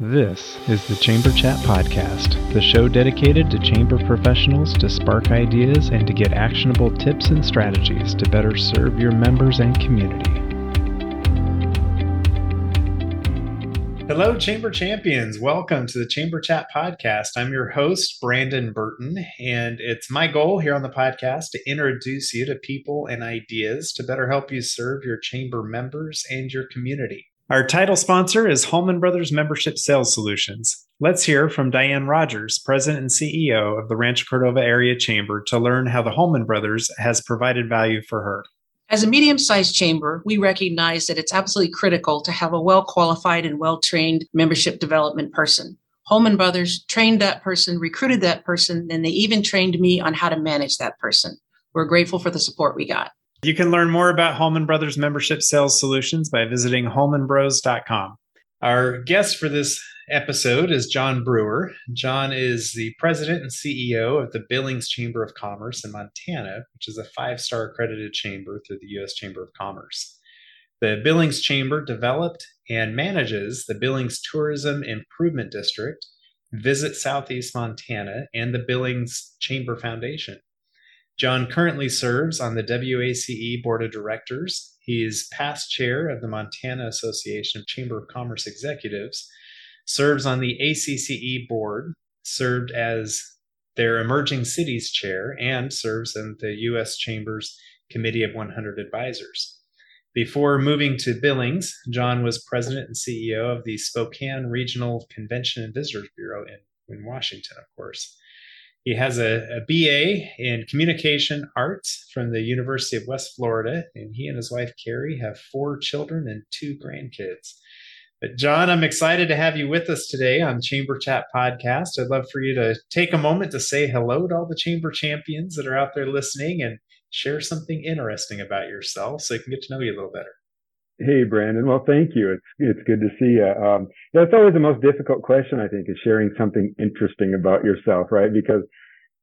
This is the Chamber Chat Podcast, the show dedicated to chamber professionals to spark ideas and to get actionable tips and strategies to better serve your members and community. Hello, Chamber Champions. Welcome to the Chamber Chat Podcast. I'm your host, Brandon Burton, and it's my goal here on the podcast to introduce you to people and ideas to better help you serve your chamber members and your community. Our title sponsor is Holman Brothers Membership Sales Solutions. Let's hear from Diane Rogers, President and CEO of the Rancho Cordova Area Chamber, to learn how the Holman Brothers has provided value for her. As a medium sized chamber, we recognize that it's absolutely critical to have a well qualified and well trained membership development person. Holman Brothers trained that person, recruited that person, and they even trained me on how to manage that person. We're grateful for the support we got. You can learn more about Holman Brothers Membership Sales Solutions by visiting holmanbros.com. Our guest for this episode is John Brewer. John is the president and CEO of the Billings Chamber of Commerce in Montana, which is a five star accredited chamber through the U.S. Chamber of Commerce. The Billings Chamber developed and manages the Billings Tourism Improvement District, Visit Southeast Montana, and the Billings Chamber Foundation. John currently serves on the WACE Board of Directors. He is past chair of the Montana Association of Chamber of Commerce Executives, serves on the ACCE board, served as their Emerging Cities chair, and serves in the U.S. Chamber's Committee of 100 Advisors. Before moving to Billings, John was president and CEO of the Spokane Regional Convention and Visitors Bureau in, in Washington, of course. He has a, a, BA in communication arts from the University of West Florida, and he and his wife Carrie have four children and two grandkids. But John, I'm excited to have you with us today on Chamber Chat Podcast. I'd love for you to take a moment to say hello to all the Chamber champions that are out there listening and share something interesting about yourself so they can get to know you a little better. Hey, Brandon. Well, thank you. It's it's good to see you. Um, that's always the most difficult question, I think, is sharing something interesting about yourself, right? Because,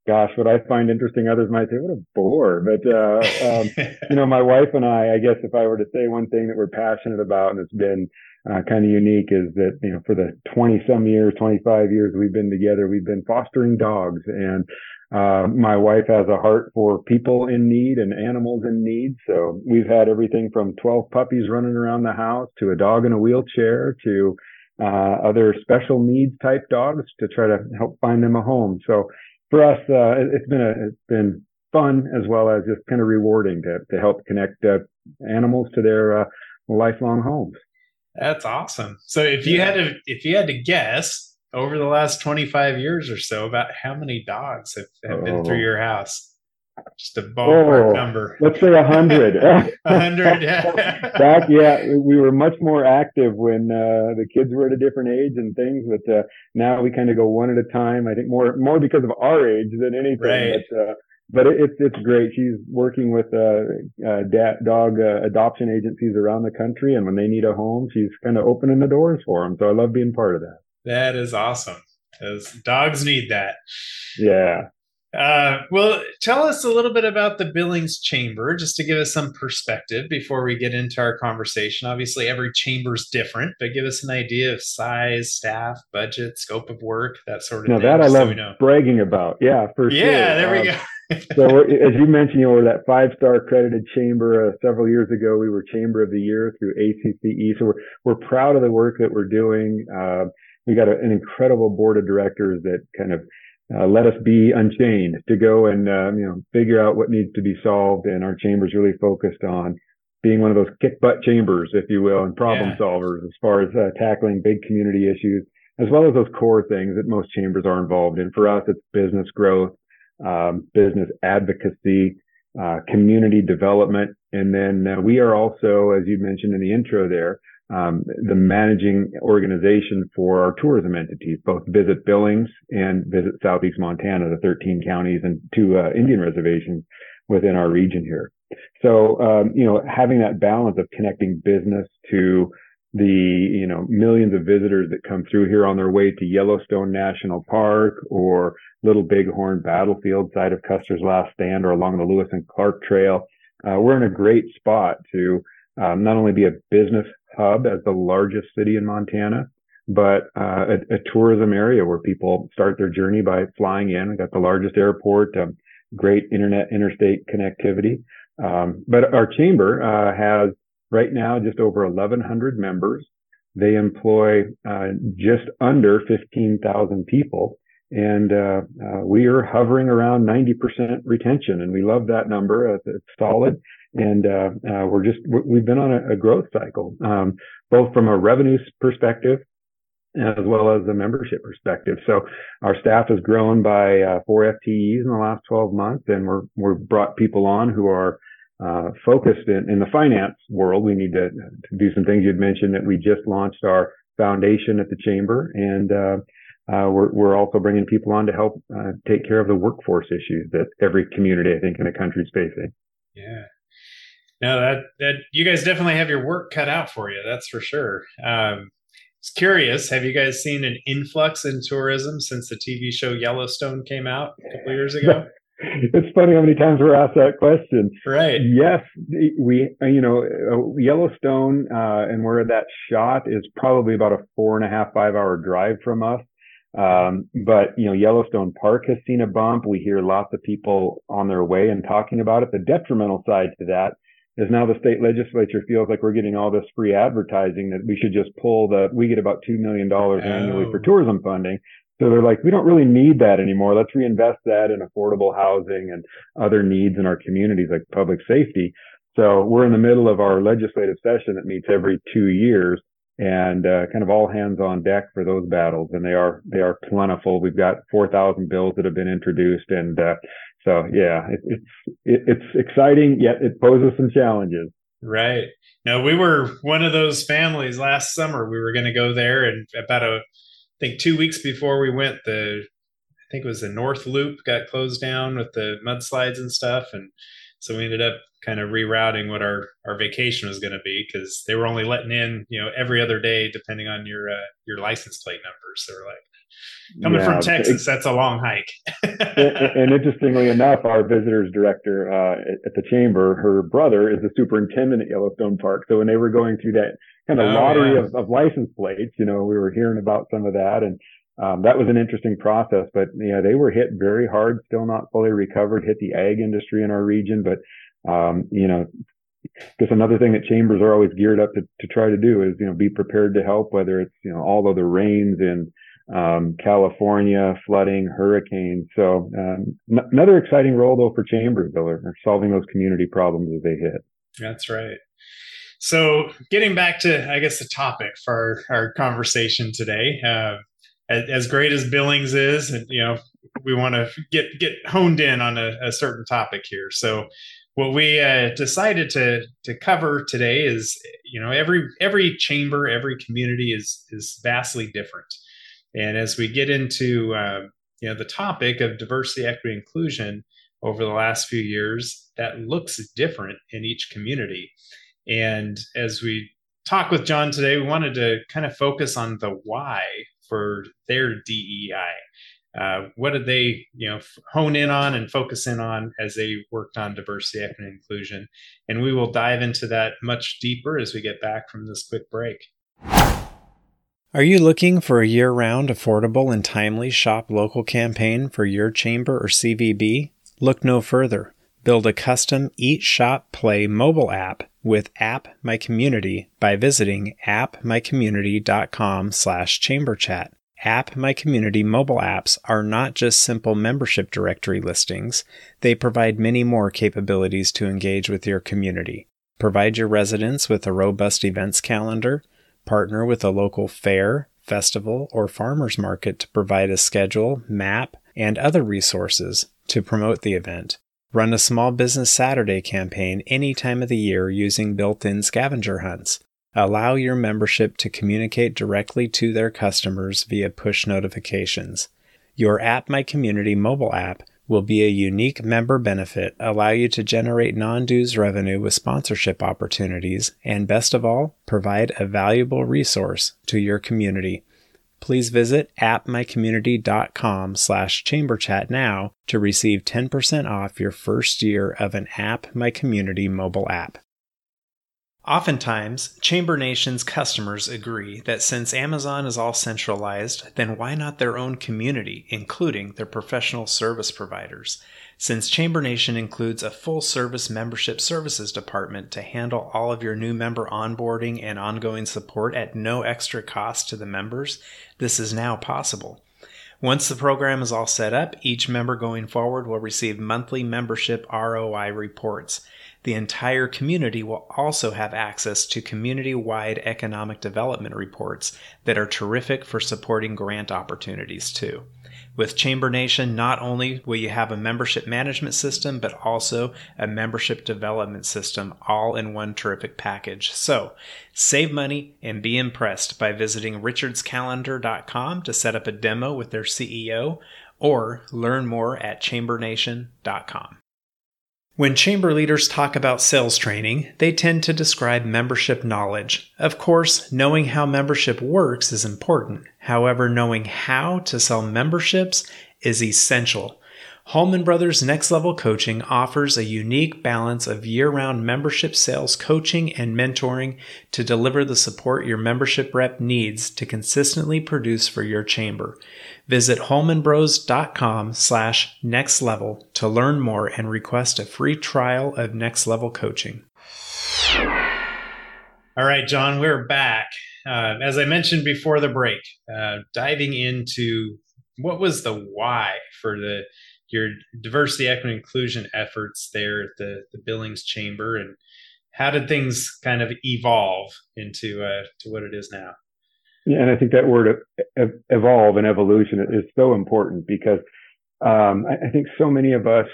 gosh, what I find interesting, others might say, "What a bore." But uh, um, you know, my wife and I, I guess, if I were to say one thing that we're passionate about, and it's been uh, kind of unique, is that you know, for the twenty some years, twenty five years we've been together, we've been fostering dogs, and uh, my wife has a heart for people in need and animals in need. So we've had everything from 12 puppies running around the house to a dog in a wheelchair to uh, other special needs type dogs to try to help find them a home. So for us, uh, it's been a, it's been fun as well as just kind of rewarding to, to help connect uh, animals to their uh, lifelong homes. That's awesome. So if you had to, if you had to guess, over the last 25 years or so about how many dogs have, have oh. been through oh. your house just a ballpark oh, number let's say a hundred a hundred back yeah we were much more active when uh, the kids were at a different age and things but uh, now we kind of go one at a time i think more more because of our age than anything right. but uh, but it, it's it's great. She's working with uh, uh, da- dog uh, adoption agencies around the country, and when they need a home, she's kind of opening the doors for them. So I love being part of that. That is awesome. Because dogs need that. Yeah. Uh, well, tell us a little bit about the Billings Chamber, just to give us some perspective before we get into our conversation. Obviously, every chamber is different, but give us an idea of size, staff, budget, scope of work, that sort of now thing. That I love bragging about. Yeah, for yeah, sure. Yeah, there um, we go. so as you mentioned, you know, we're that five star accredited chamber. Uh, several years ago, we were Chamber of the Year through ACCE. So we're we're proud of the work that we're doing. Uh, we got a, an incredible board of directors that kind of uh, let us be unchained to go and um, you know figure out what needs to be solved. And our chamber's really focused on being one of those kick butt chambers, if you will, and problem yeah. solvers as far as uh, tackling big community issues, as well as those core things that most chambers are involved in. For us, it's business growth, um, business advocacy, uh, community development, and then uh, we are also, as you mentioned in the intro there, um, the managing organization for our tourism entities, both Visit Billings and Visit Southeast Montana, the 13 counties and two uh, Indian reservations within our region here. So, um, you know, having that balance of connecting business to the, you know, millions of visitors that come through here on their way to Yellowstone National Park or Little Bighorn Battlefield side of Custer's Last Stand or along the Lewis and Clark Trail. Uh, we're in a great spot to um, not only be a business hub as the largest city in Montana, but uh, a, a, tourism area where people start their journey by flying in. We got the largest airport, um, great internet interstate connectivity. Um, but our chamber uh, has right now just over 1,100 members. They employ uh, just under 15,000 people. And uh, uh, we are hovering around 90% retention, and we love that number. It's, it's solid, and uh, uh, we're just we've been on a, a growth cycle, um, both from a revenue perspective as well as a membership perspective. So our staff has grown by uh, four FTEs in the last 12 months, and we're we're brought people on who are uh, focused in, in the finance world. We need to, to do some things. You'd mentioned that we just launched our foundation at the chamber, and uh, uh, we're, we're also bringing people on to help uh, take care of the workforce issues that every community, I think, in the country is facing. Yeah. No, that that you guys definitely have your work cut out for you. That's for sure. Um, was curious. Have you guys seen an influx in tourism since the TV show Yellowstone came out a couple years ago? it's funny how many times we're asked that question. Right. Yes, we, you know, Yellowstone uh, and where that shot is probably about a four and a half, five hour drive from us. Um, but you know, Yellowstone Park has seen a bump. We hear lots of people on their way and talking about it. The detrimental side to that is now the state legislature feels like we're getting all this free advertising that we should just pull the. We get about two million dollars oh. annually for oh. tourism funding. So they're like, we don't really need that anymore. Let's reinvest that in affordable housing and other needs in our communities like public safety. So we're in the middle of our legislative session that meets every two years and uh, kind of all hands on deck for those battles. And they are, they are plentiful. We've got 4,000 bills that have been introduced. And uh, so, yeah, it, it's, it, it's exciting, yet it poses some challenges. Right. No, we were one of those families last summer. We were going to go there and about a I think two weeks before we went, the I think it was the North Loop got closed down with the mudslides and stuff, and so we ended up kind of rerouting what our our vacation was going to be because they were only letting in you know every other day depending on your uh, your license plate numbers. So we're like, coming yeah, from Texas, that's a long hike. and, and, interestingly enough, our visitors director uh, at the chamber, her brother is the superintendent at Yellowstone Park. So when they were going through that kind of oh, lottery yeah. of, of license plates. You know, we were hearing about some of that and, um, that was an interesting process, but yeah, they were hit very hard, still not fully recovered, hit the ag industry in our region. But, um, you know, because another thing that chambers are always geared up to, to try to do is, you know, be prepared to help, whether it's, you know, all of the rains in, um, California, flooding, hurricanes. So, um, n- another exciting role though for chambers, though, are solving those community problems as they hit. That's right. So, getting back to, I guess, the topic for our, our conversation today, uh, as, great as Billings is, and you know, we want to get get honed in on a, a certain topic here. So, what we uh, decided to to cover today is, you know, every every chamber, every community is is vastly different, and as we get into uh, you know the topic of diversity, equity, inclusion over the last few years, that looks different in each community. And as we talk with John today, we wanted to kind of focus on the why for their DEI. Uh, what did they, you know, hone in on and focus in on as they worked on diversity, equity, and inclusion? And we will dive into that much deeper as we get back from this quick break. Are you looking for a year round, affordable, and timely shop local campaign for your chamber or CVB? Look no further. Build a custom Eat Shop Play mobile app with App My Community by visiting appmycommunity.com slash chamberchat. App My Community mobile apps are not just simple membership directory listings, they provide many more capabilities to engage with your community. Provide your residents with a robust events calendar, partner with a local fair, festival, or farmers market to provide a schedule, map, and other resources to promote the event. Run a small business Saturday campaign any time of the year using built in scavenger hunts. Allow your membership to communicate directly to their customers via push notifications. Your App My Community mobile app will be a unique member benefit, allow you to generate non dues revenue with sponsorship opportunities, and best of all, provide a valuable resource to your community please visit appmycommunity.com slash chamberchat now to receive 10% off your first year of an App My Community mobile app. Oftentimes, Chamber Nation's customers agree that since Amazon is all centralized, then why not their own community, including their professional service providers? Since Chamber Nation includes a full service membership services department to handle all of your new member onboarding and ongoing support at no extra cost to the members, this is now possible. Once the program is all set up, each member going forward will receive monthly membership ROI reports. The entire community will also have access to community wide economic development reports that are terrific for supporting grant opportunities, too. With Chamber Nation, not only will you have a membership management system, but also a membership development system all in one terrific package. So save money and be impressed by visiting richardscalendar.com to set up a demo with their CEO or learn more at chambernation.com. When chamber leaders talk about sales training, they tend to describe membership knowledge. Of course, knowing how membership works is important. However, knowing how to sell memberships is essential. Holman Brothers Next Level Coaching offers a unique balance of year round membership sales coaching and mentoring to deliver the support your membership rep needs to consistently produce for your chamber. Visit holmanbros.com slash next level to learn more and request a free trial of Next Level Coaching. All right, John, we're back. Uh, as I mentioned before the break, uh, diving into what was the why for the your diversity, equity, inclusion efforts there at the, the Billings Chamber, and how did things kind of evolve into uh, to what it is now? Yeah, and I think that word evolve and evolution is so important because um, I, I think so many of us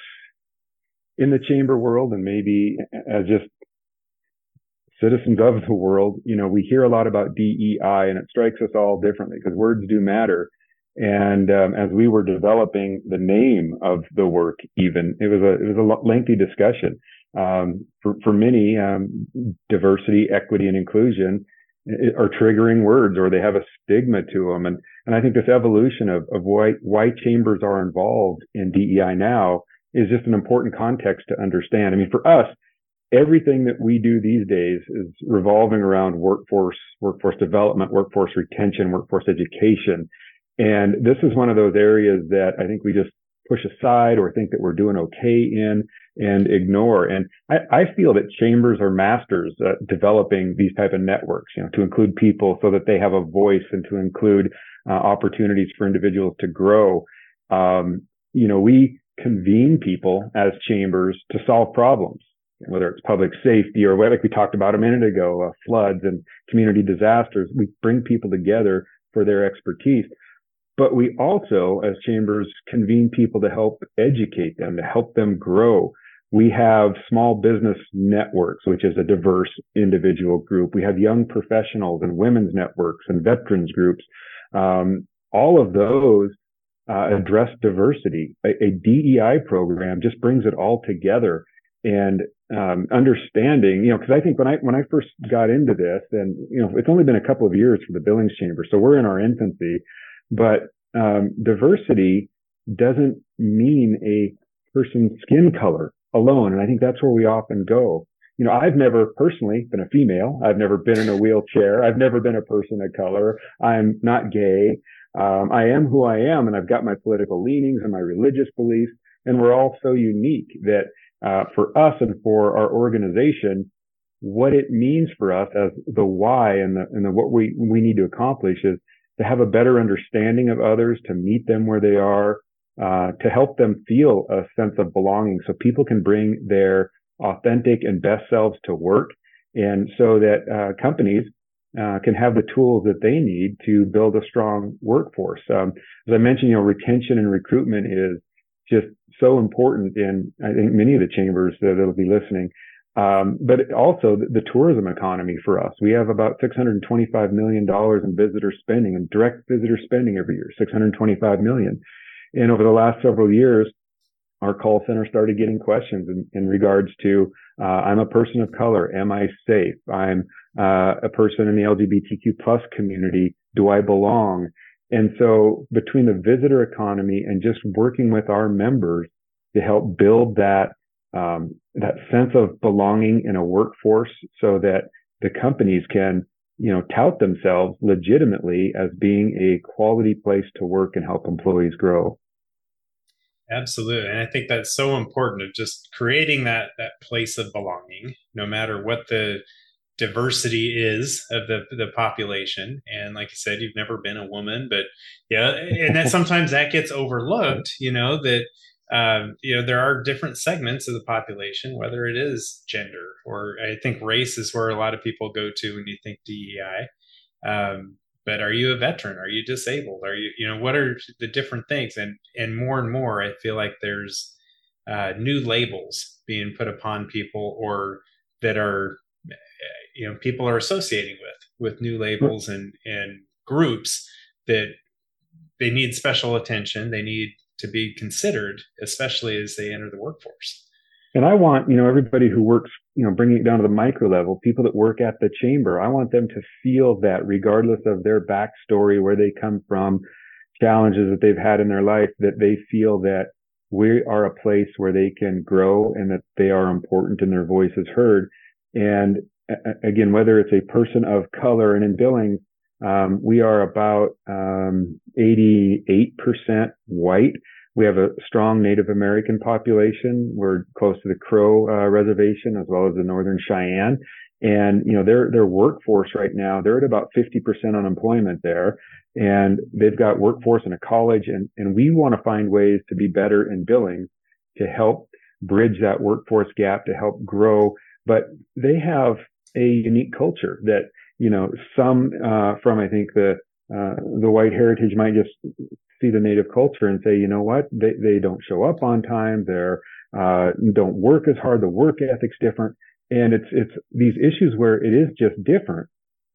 in the chamber world and maybe as just citizens of the world, you know, we hear a lot about DEI and it strikes us all differently because words do matter. And um, as we were developing the name of the work, even it was a it was a lengthy discussion. Um, for for many, um, diversity, equity, and inclusion are triggering words, or they have a stigma to them. And and I think this evolution of of why why chambers are involved in DEI now is just an important context to understand. I mean, for us, everything that we do these days is revolving around workforce, workforce development, workforce retention, workforce education. And this is one of those areas that I think we just push aside or think that we're doing okay in and ignore. And I, I feel that chambers are masters at developing these type of networks, you know, to include people so that they have a voice and to include uh, opportunities for individuals to grow. Um, you know, we convene people as chambers to solve problems, whether it's public safety or like we talked about a minute ago, uh, floods and community disasters. We bring people together for their expertise. But we also, as chambers, convene people to help educate them, to help them grow. We have small business networks, which is a diverse individual group. We have young professionals and women's networks and veterans groups. Um, all of those uh, address diversity. A, a, DEI program just brings it all together and um, understanding, you know, because I think when I when I first got into this, and you know, it's only been a couple of years for the Billings Chamber, so we're in our infancy. But um, diversity doesn't mean a person's skin color alone. And I think that's where we often go. You know, I've never personally been a female. I've never been in a wheelchair. I've never been a person of color. I'm not gay. Um, I am who I am, and I've got my political leanings and my religious beliefs. And we're all so unique that uh, for us and for our organization, what it means for us as the why and the and the what we we need to accomplish is to have a better understanding of others, to meet them where they are, uh, to help them feel a sense of belonging so people can bring their authentic and best selves to work. And so that uh, companies uh, can have the tools that they need to build a strong workforce. Um, as I mentioned, you know, retention and recruitment is just so important in, I think, many of the chambers that will be listening. Um, but also the, the, tourism economy for us. We have about $625 million in visitor spending and direct visitor spending every year, 625 million. And over the last several years, our call center started getting questions in, in regards to, uh, I'm a person of color. Am I safe? I'm uh, a person in the LGBTQ plus community. Do I belong? And so between the visitor economy and just working with our members to help build that um, that sense of belonging in a workforce so that the companies can, you know, tout themselves legitimately as being a quality place to work and help employees grow. Absolutely. And I think that's so important of just creating that that place of belonging, no matter what the diversity is of the the population. And like I said, you've never been a woman, but yeah, and that sometimes that gets overlooked, you know, that um, you know, there are different segments of the population, whether it is gender or I think race is where a lot of people go to when you think DEI. Um, but are you a veteran? Are you disabled? Are you, you know, what are the different things? And and more and more, I feel like there's uh, new labels being put upon people, or that are, you know, people are associating with with new labels and and groups that they need special attention. They need to be considered, especially as they enter the workforce. And I want, you know, everybody who works, you know, bringing it down to the micro level, people that work at the chamber, I want them to feel that regardless of their backstory, where they come from, challenges that they've had in their life, that they feel that we are a place where they can grow and that they are important and their voice is heard. And again, whether it's a person of color and in Billings, um, we are about um, 88% white. We have a strong Native American population. We're close to the Crow uh, Reservation as well as the Northern Cheyenne. And, you know, their, their workforce right now, they're at about 50% unemployment there. And they've got workforce in a college and, and we want to find ways to be better in billing to help bridge that workforce gap to help grow. But they have a unique culture that you know, some uh, from I think the uh, the white heritage might just see the native culture and say, you know what, they they don't show up on time, they're uh, don't work as hard, the work ethic's different, and it's it's these issues where it is just different,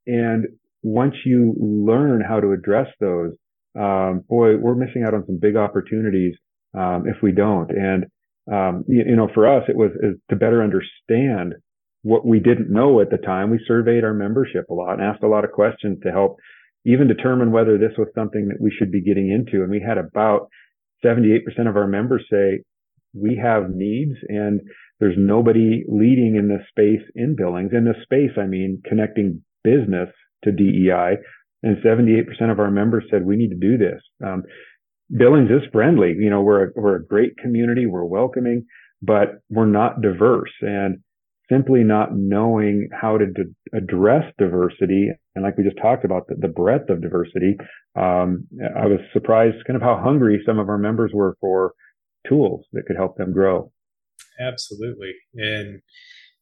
and once you learn how to address those, um, boy, we're missing out on some big opportunities um, if we don't. And um, you, you, know, for us, it was to better understand what we didn't know at the time. We surveyed our membership a lot and asked a lot of questions to help even determine whether this was something that we should be getting into. And we had about 78% of our members say, we have needs and there's nobody leading in this space in Billings. In this space, I mean, connecting business to DEI. And 78% of our members said, we need to do this. Um, Billings is friendly. You know, we're a, we're a great community. We're welcoming, but we're not diverse. And simply not knowing how to d- address diversity. And like we just talked about, the, the breadth of diversity, um, I was surprised kind of how hungry some of our members were for tools that could help them grow. Absolutely. And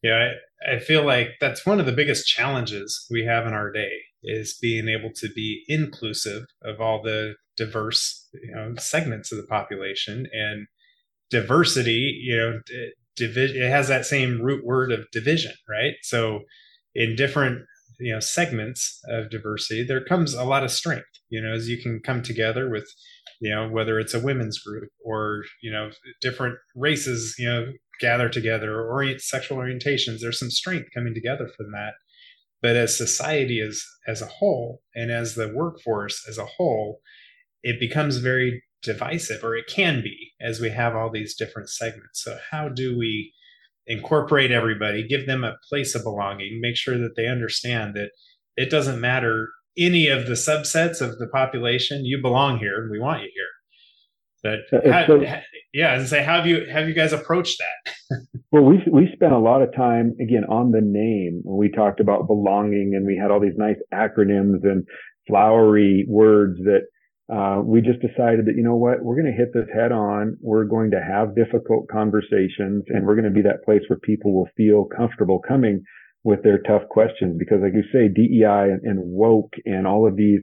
yeah, I, I feel like that's one of the biggest challenges we have in our day is being able to be inclusive of all the diverse you know segments of the population and diversity you know division it has that same root word of division right? So in different you know segments of diversity there comes a lot of strength you know as you can come together with you know whether it's a women's group or you know different races you know gather together or orient, sexual orientations there's some strength coming together from that. But as society as as a whole and as the workforce as a whole it becomes very divisive, or it can be, as we have all these different segments. So, how do we incorporate everybody, give them a place of belonging, make sure that they understand that it doesn't matter any of the subsets of the population, you belong here and we want you here. But uh, how, so, yeah, and say, how have you have you guys approached that? well, we we spent a lot of time again on the name when we talked about belonging, and we had all these nice acronyms and flowery words that uh, we just decided that, you know what, we're going to hit this head on. We're going to have difficult conversations and we're going to be that place where people will feel comfortable coming with their tough questions. Because like you say, DEI and, and woke and all of these,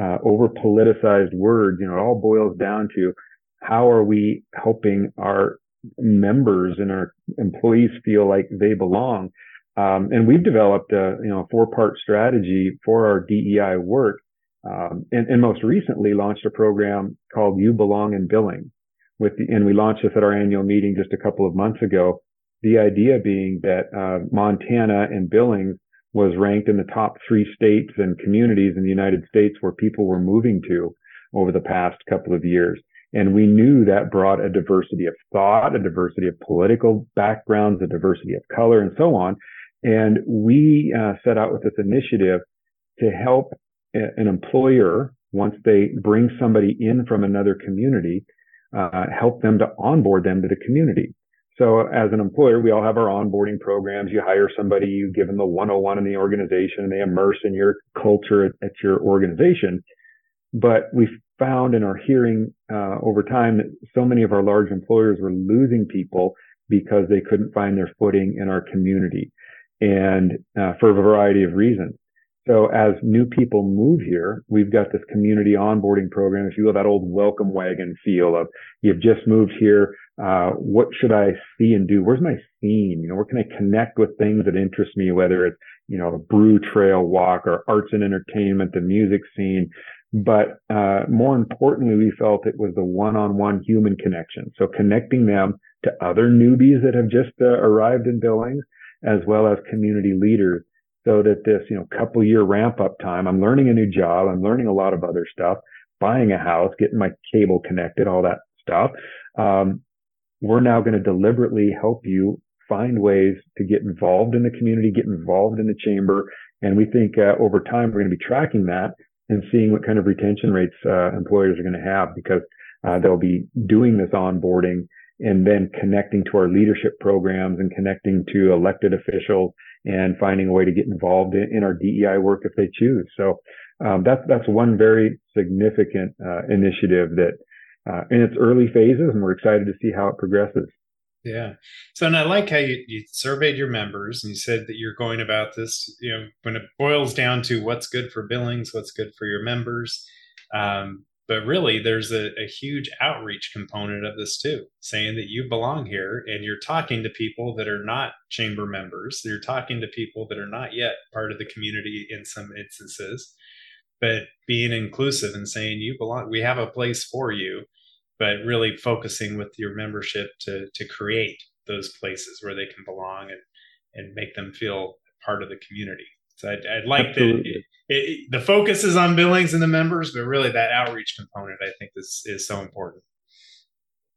uh, over politicized words, you know, it all boils down to how are we helping our members and our employees feel like they belong? Um, and we've developed a, you know, four part strategy for our DEI work um, and, and, most recently launched a program called You Belong in Billing. With the, and we launched this at our annual meeting just a couple of months ago. The idea being that uh, Montana and Billings was ranked in the top three states and communities in the United States where people were moving to over the past couple of years. And we knew that brought a diversity of thought, a diversity of political backgrounds, a diversity of color, and so on. And we uh, set out with this initiative to help an employer once they bring somebody in from another community, uh, help them to onboard them to the community. So as an employer, we all have our onboarding programs. You hire somebody, you give them the 101 in the organization and they immerse in your culture at, at your organization. But we found and are hearing uh, over time that so many of our large employers were losing people because they couldn't find their footing in our community and uh, for a variety of reasons. So as new people move here, we've got this community onboarding program. If you will, that old welcome wagon feel of you've just moved here. Uh, what should I see and do? Where's my scene? You know, where can I connect with things that interest me, whether it's, you know, a brew trail walk or arts and entertainment, the music scene. But, uh, more importantly, we felt it was the one-on-one human connection. So connecting them to other newbies that have just uh, arrived in Billings, as well as community leaders so that this, you know, couple year ramp up time, I'm learning a new job. I'm learning a lot of other stuff, buying a house, getting my cable connected, all that stuff. Um, we're now going to deliberately help you find ways to get involved in the community, get involved in the chamber. And we think uh, over time, we're going to be tracking that and seeing what kind of retention rates uh, employers are going to have because uh, they'll be doing this onboarding and then connecting to our leadership programs and connecting to elected officials and finding a way to get involved in, in our DEI work if they choose. So um, that's that's one very significant uh, initiative that uh, in its early phases, and we're excited to see how it progresses. Yeah. So, and I like how you, you surveyed your members and you said that you're going about this, you know, when it boils down to what's good for Billings, what's good for your members. Um, but really, there's a, a, huge outreach component of this too, saying that you belong here and you're talking to people that are not chamber members. You're talking to people that are not yet part of the community in some instances, but being inclusive and saying you belong, we have a place for you, but really focusing with your membership to, to create those places where they can belong and, and make them feel part of the community. So I'd, I'd like Absolutely. it, the focus is on Billings and the members, but really that outreach component, I think, is is so important.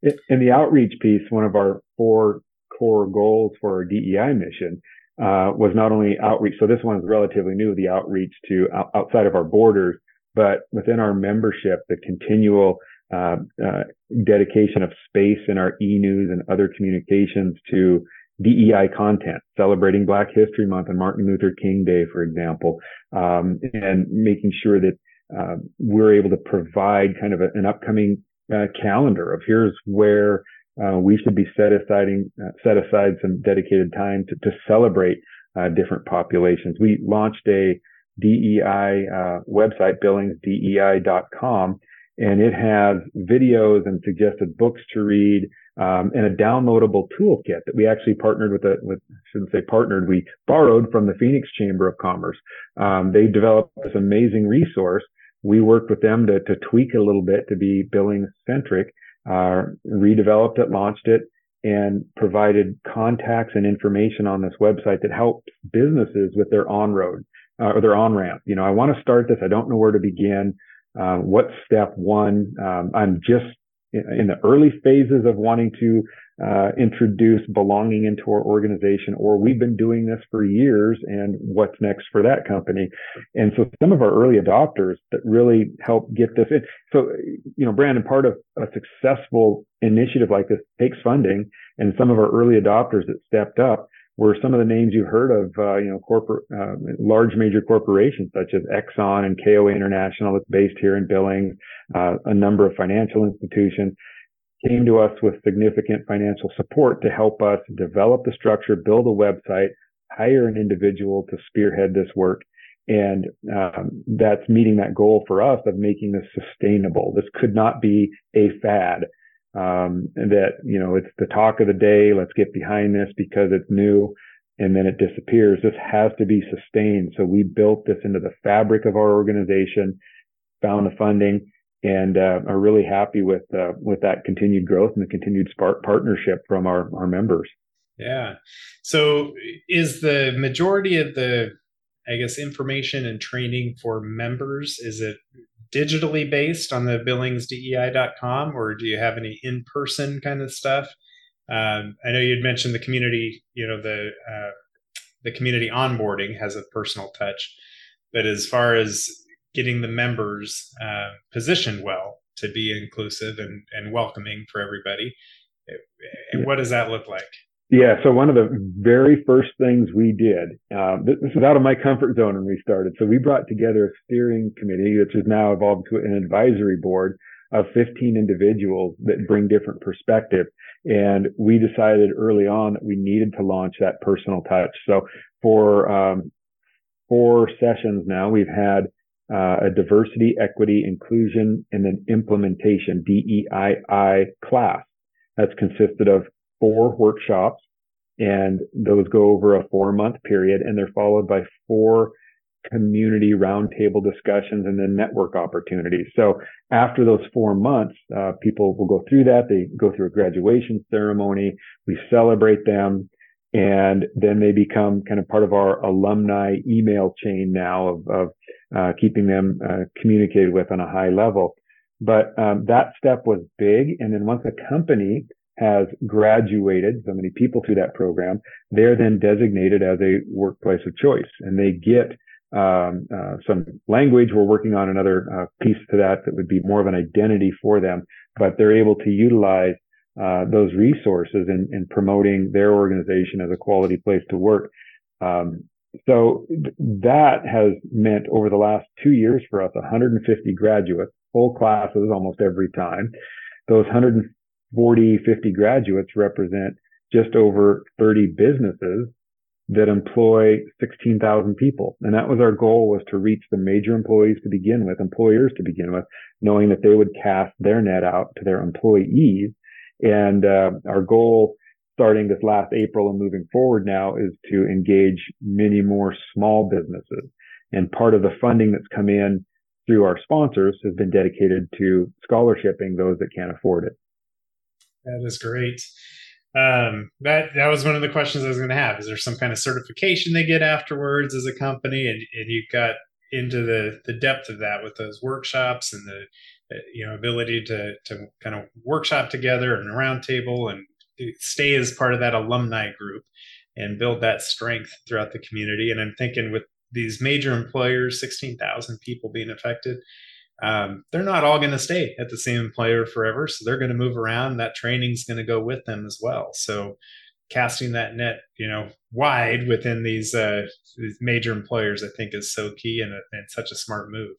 In the outreach piece, one of our four core goals for our DEI mission uh, was not only outreach. So this one is relatively new, the outreach to outside of our borders, but within our membership, the continual uh, uh, dedication of space in our e-news and other communications to DEI content, celebrating Black History Month and Martin Luther King Day, for example, um, and making sure that uh, we're able to provide kind of a, an upcoming uh, calendar of here's where uh, we should be set aside set aside some dedicated time to, to celebrate uh, different populations. We launched a DEI uh, website, billingsdei.com, and it has videos and suggested books to read um, and a downloadable toolkit that we actually partnered with a with I shouldn't say partnered we borrowed from the Phoenix Chamber of Commerce. Um, they developed this amazing resource. We worked with them to to tweak a little bit to be billing centric. Uh, redeveloped it, launched it, and provided contacts and information on this website that helps businesses with their on road uh, or their on ramp. You know, I want to start this. I don't know where to begin. Uh, what's step one? Um, I'm just in the early phases of wanting to uh, introduce belonging into our organization, or we've been doing this for years, and what's next for that company? And so some of our early adopters that really help get this in. So, you know, Brandon, part of a successful initiative like this takes funding, and some of our early adopters that stepped up were some of the names you've heard of, uh, you know, corporate, uh, large major corporations such as Exxon and KOA International that's based here in Billings, uh, a number of financial institutions came to us with significant financial support to help us develop the structure, build a website, hire an individual to spearhead this work. And um, that's meeting that goal for us of making this sustainable. This could not be a fad um, that you know it's the talk of the day. Let's get behind this because it's new, and then it disappears. This has to be sustained. So we built this into the fabric of our organization, found the funding, and uh, are really happy with uh, with that continued growth and the continued spark partnership from our our members. Yeah. So is the majority of the I guess information and training for members is it digitally based on the billingsdei.com or do you have any in-person kind of stuff um, i know you'd mentioned the community you know the uh, the community onboarding has a personal touch, but as far as getting the members uh, positioned well to be inclusive and, and welcoming for everybody, eh, eh, what does that look like? Yeah, so one of the very first things we did, um, this was out of my comfort zone when we started. So we brought together a steering committee, which has now evolved to an advisory board of 15 individuals that bring different perspective. And we decided early on that we needed to launch that personal touch. So for um, four sessions now, we've had uh, a diversity, equity, inclusion, and then implementation DEII class that's consisted of four workshops and those go over a four month period and they're followed by four community roundtable discussions and then network opportunities. So after those four months, uh, people will go through that. They go through a graduation ceremony. We celebrate them and then they become kind of part of our alumni email chain now of, of uh, keeping them uh, communicated with on a high level. But um, that step was big. And then once a company has graduated so many people through that program, they're then designated as a workplace of choice and they get um, uh, some language. We're working on another uh, piece to that that would be more of an identity for them, but they're able to utilize uh, those resources in, in, promoting their organization as a quality place to work. Um, so that has meant over the last two years for us, 150 graduates, full classes almost every time. Those 150 40, 50 graduates represent just over 30 businesses that employ 16,000 people. And that was our goal was to reach the major employees to begin with, employers to begin with, knowing that they would cast their net out to their employees. And uh, our goal starting this last April and moving forward now is to engage many more small businesses. And part of the funding that's come in through our sponsors has been dedicated to scholarshiping those that can't afford it. That is great. Um, that that was one of the questions I was going to have. Is there some kind of certification they get afterwards as a company? And and you got into the the depth of that with those workshops and the uh, you know ability to to kind of workshop together and roundtable and stay as part of that alumni group and build that strength throughout the community. And I'm thinking with these major employers, 16,000 people being affected, um, they're not all going to stay at the same employer forever. So they're going to move around. That training is going to go with them as well. So casting that net, you know, wide within these, uh, these major employers, I think is so key and, and such a smart move.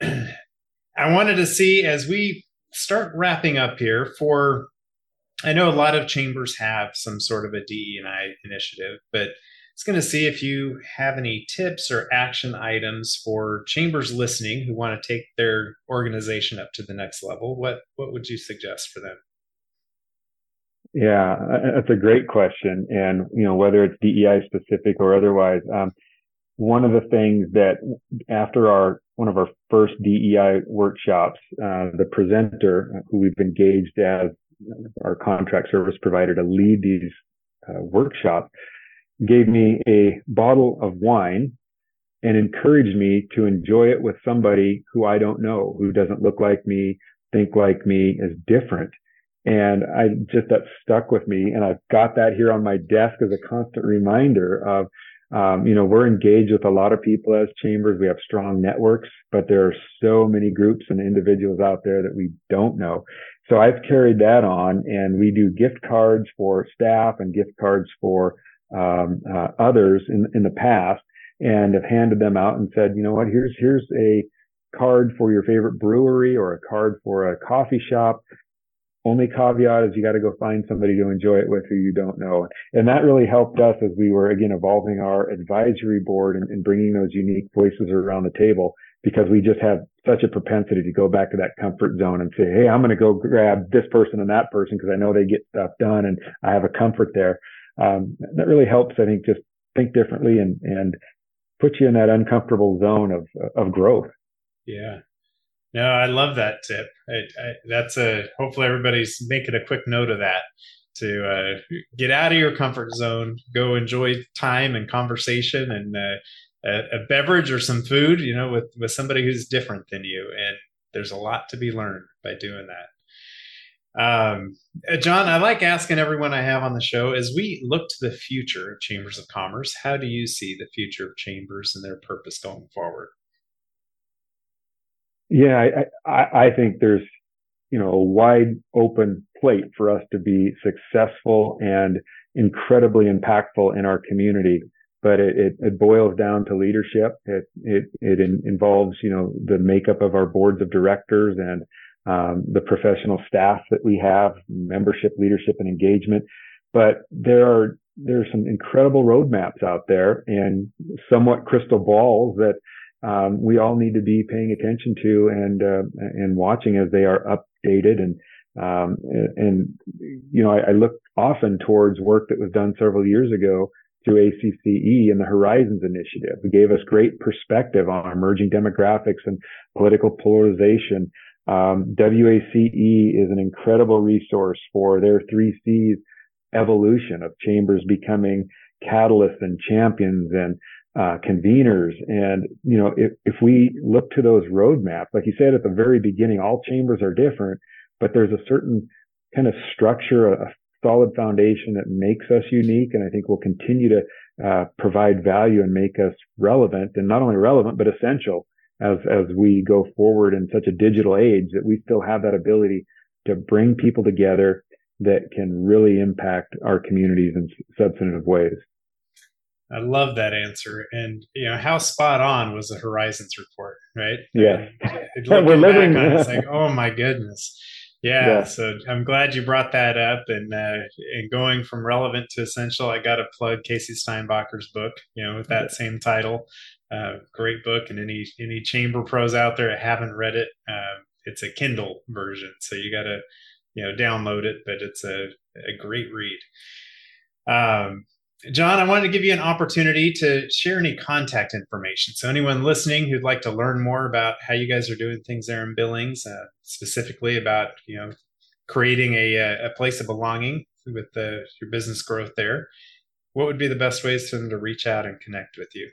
I wanted to see as we start wrapping up here for, I know a lot of chambers have some sort of a DE and I initiative, but it's going to see if you have any tips or action items for chambers listening who want to take their organization up to the next level. What what would you suggest for them? Yeah, that's a great question, and you know whether it's DEI specific or otherwise. Um, one of the things that after our one of our first DEI workshops, uh, the presenter who we've engaged as our contract service provider to lead these uh, workshops gave me a bottle of wine and encouraged me to enjoy it with somebody who I don't know, who doesn't look like me, think like me, is different. And I just, that stuck with me. And I've got that here on my desk as a constant reminder of, um, you know, we're engaged with a lot of people as chambers. We have strong networks, but there are so many groups and individuals out there that we don't know. So I've carried that on and we do gift cards for staff and gift cards for um, uh, others in, in the past and have handed them out and said, you know what, here's, here's a card for your favorite brewery or a card for a coffee shop. Only caveat is you got to go find somebody to enjoy it with who you don't know. And that really helped us as we were again evolving our advisory board and, and bringing those unique voices around the table because we just have such a propensity to go back to that comfort zone and say, Hey, I'm going to go grab this person and that person because I know they get stuff done and I have a comfort there um, that really helps, I think, just think differently and, and put you in that uncomfortable zone of, of growth. Yeah. No, I love that tip. I, I, that's a, hopefully everybody's making a quick note of that to uh, get out of your comfort zone, go enjoy time and conversation and uh, a, a, beverage or some food, you know, with, with somebody who's different than you. And there's a lot to be learned by doing that. Um, uh, John, I like asking everyone I have on the show as we look to the future of chambers of commerce. How do you see the future of chambers and their purpose going forward? Yeah, I, I, I think there's you know a wide open plate for us to be successful and incredibly impactful in our community but it, it, it, boils down to leadership. It, it, it in, involves, you know, the makeup of our boards of directors and um, the professional staff that we have, membership, leadership, and engagement. But there are there's some incredible roadmaps out there and somewhat crystal balls that um, we all need to be paying attention to and uh, and watching as they are updated and um, and you know I, I look often towards work that was done several years ago through ACCE and the Horizons Initiative. It gave us great perspective on emerging demographics and political polarization. Um, WACE is an incredible resource for their three C's evolution of chambers becoming catalysts and champions and uh, conveners. And, you know, if, if we look to those roadmaps, like you said at the very beginning, all chambers are different, but there's a certain kind of structure, a solid foundation that makes us unique. And I think will continue to uh, provide value and make us relevant and not only relevant, but essential as, as we go forward in such a digital age that we still have that ability to bring people together that can really impact our communities in substantive ways. I love that answer. And you know, how spot on was the Horizons report, right? Yeah. We're living on it, it's like, oh my goodness. Yeah, yeah, so I'm glad you brought that up, and uh, and going from relevant to essential, I got to plug Casey Steinbacher's book, you know, with that same title. Uh, great book, and any any chamber pros out there that haven't read it, uh, it's a Kindle version, so you got to you know download it, but it's a a great read. Um, John, I wanted to give you an opportunity to share any contact information. So, anyone listening who'd like to learn more about how you guys are doing things there in Billings, uh, specifically about you know creating a, a place of belonging with the, your business growth there, what would be the best ways for them to reach out and connect with you?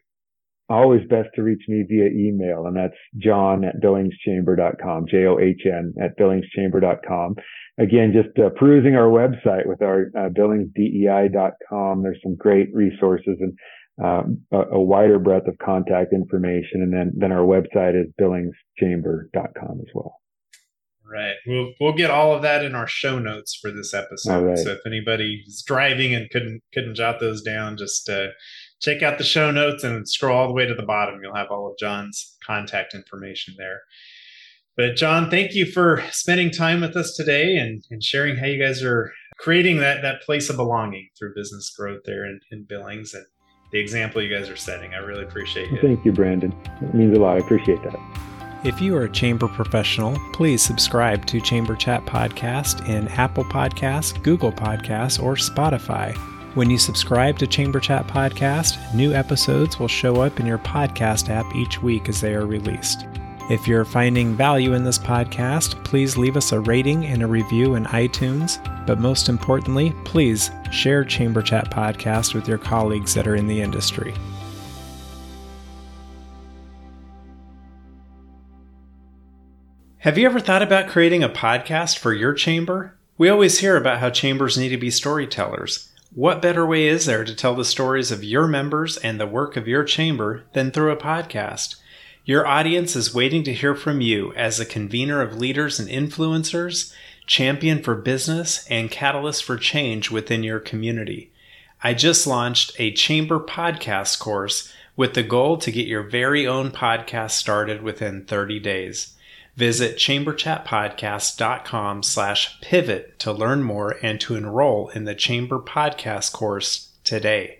Always best to reach me via email, and that's john at billingschamber.com, J O H N at billingschamber.com again, just uh, perusing our website with our uh, billingsdei.com. There's some great resources and um, a, a, wider breadth of contact information. And then, then our website is billingschamber.com as well. Right. We'll we'll get all of that in our show notes for this episode. Right. So if anybody is driving and couldn't couldn't jot those down, just uh, check out the show notes and scroll all the way to the bottom. You'll have all of John's contact information there. But John, thank you for spending time with us today and, and sharing how you guys are creating that that place of belonging through business growth there in, in Billings and the example you guys are setting. I really appreciate it. Thank you, Brandon. It means a lot. I appreciate that. If you are a chamber professional, please subscribe to Chamber Chat Podcast in Apple Podcasts, Google Podcasts, or Spotify. When you subscribe to Chamber Chat Podcast, new episodes will show up in your podcast app each week as they are released. If you're finding value in this podcast, please leave us a rating and a review in iTunes. But most importantly, please share Chamber Chat Podcast with your colleagues that are in the industry. Have you ever thought about creating a podcast for your chamber? We always hear about how chambers need to be storytellers. What better way is there to tell the stories of your members and the work of your chamber than through a podcast? Your audience is waiting to hear from you as a convener of leaders and influencers, champion for business, and catalyst for change within your community. I just launched a Chamber podcast course with the goal to get your very own podcast started within 30 days. Visit chamberchatpodcast.com slash pivot to learn more and to enroll in the Chamber podcast course today.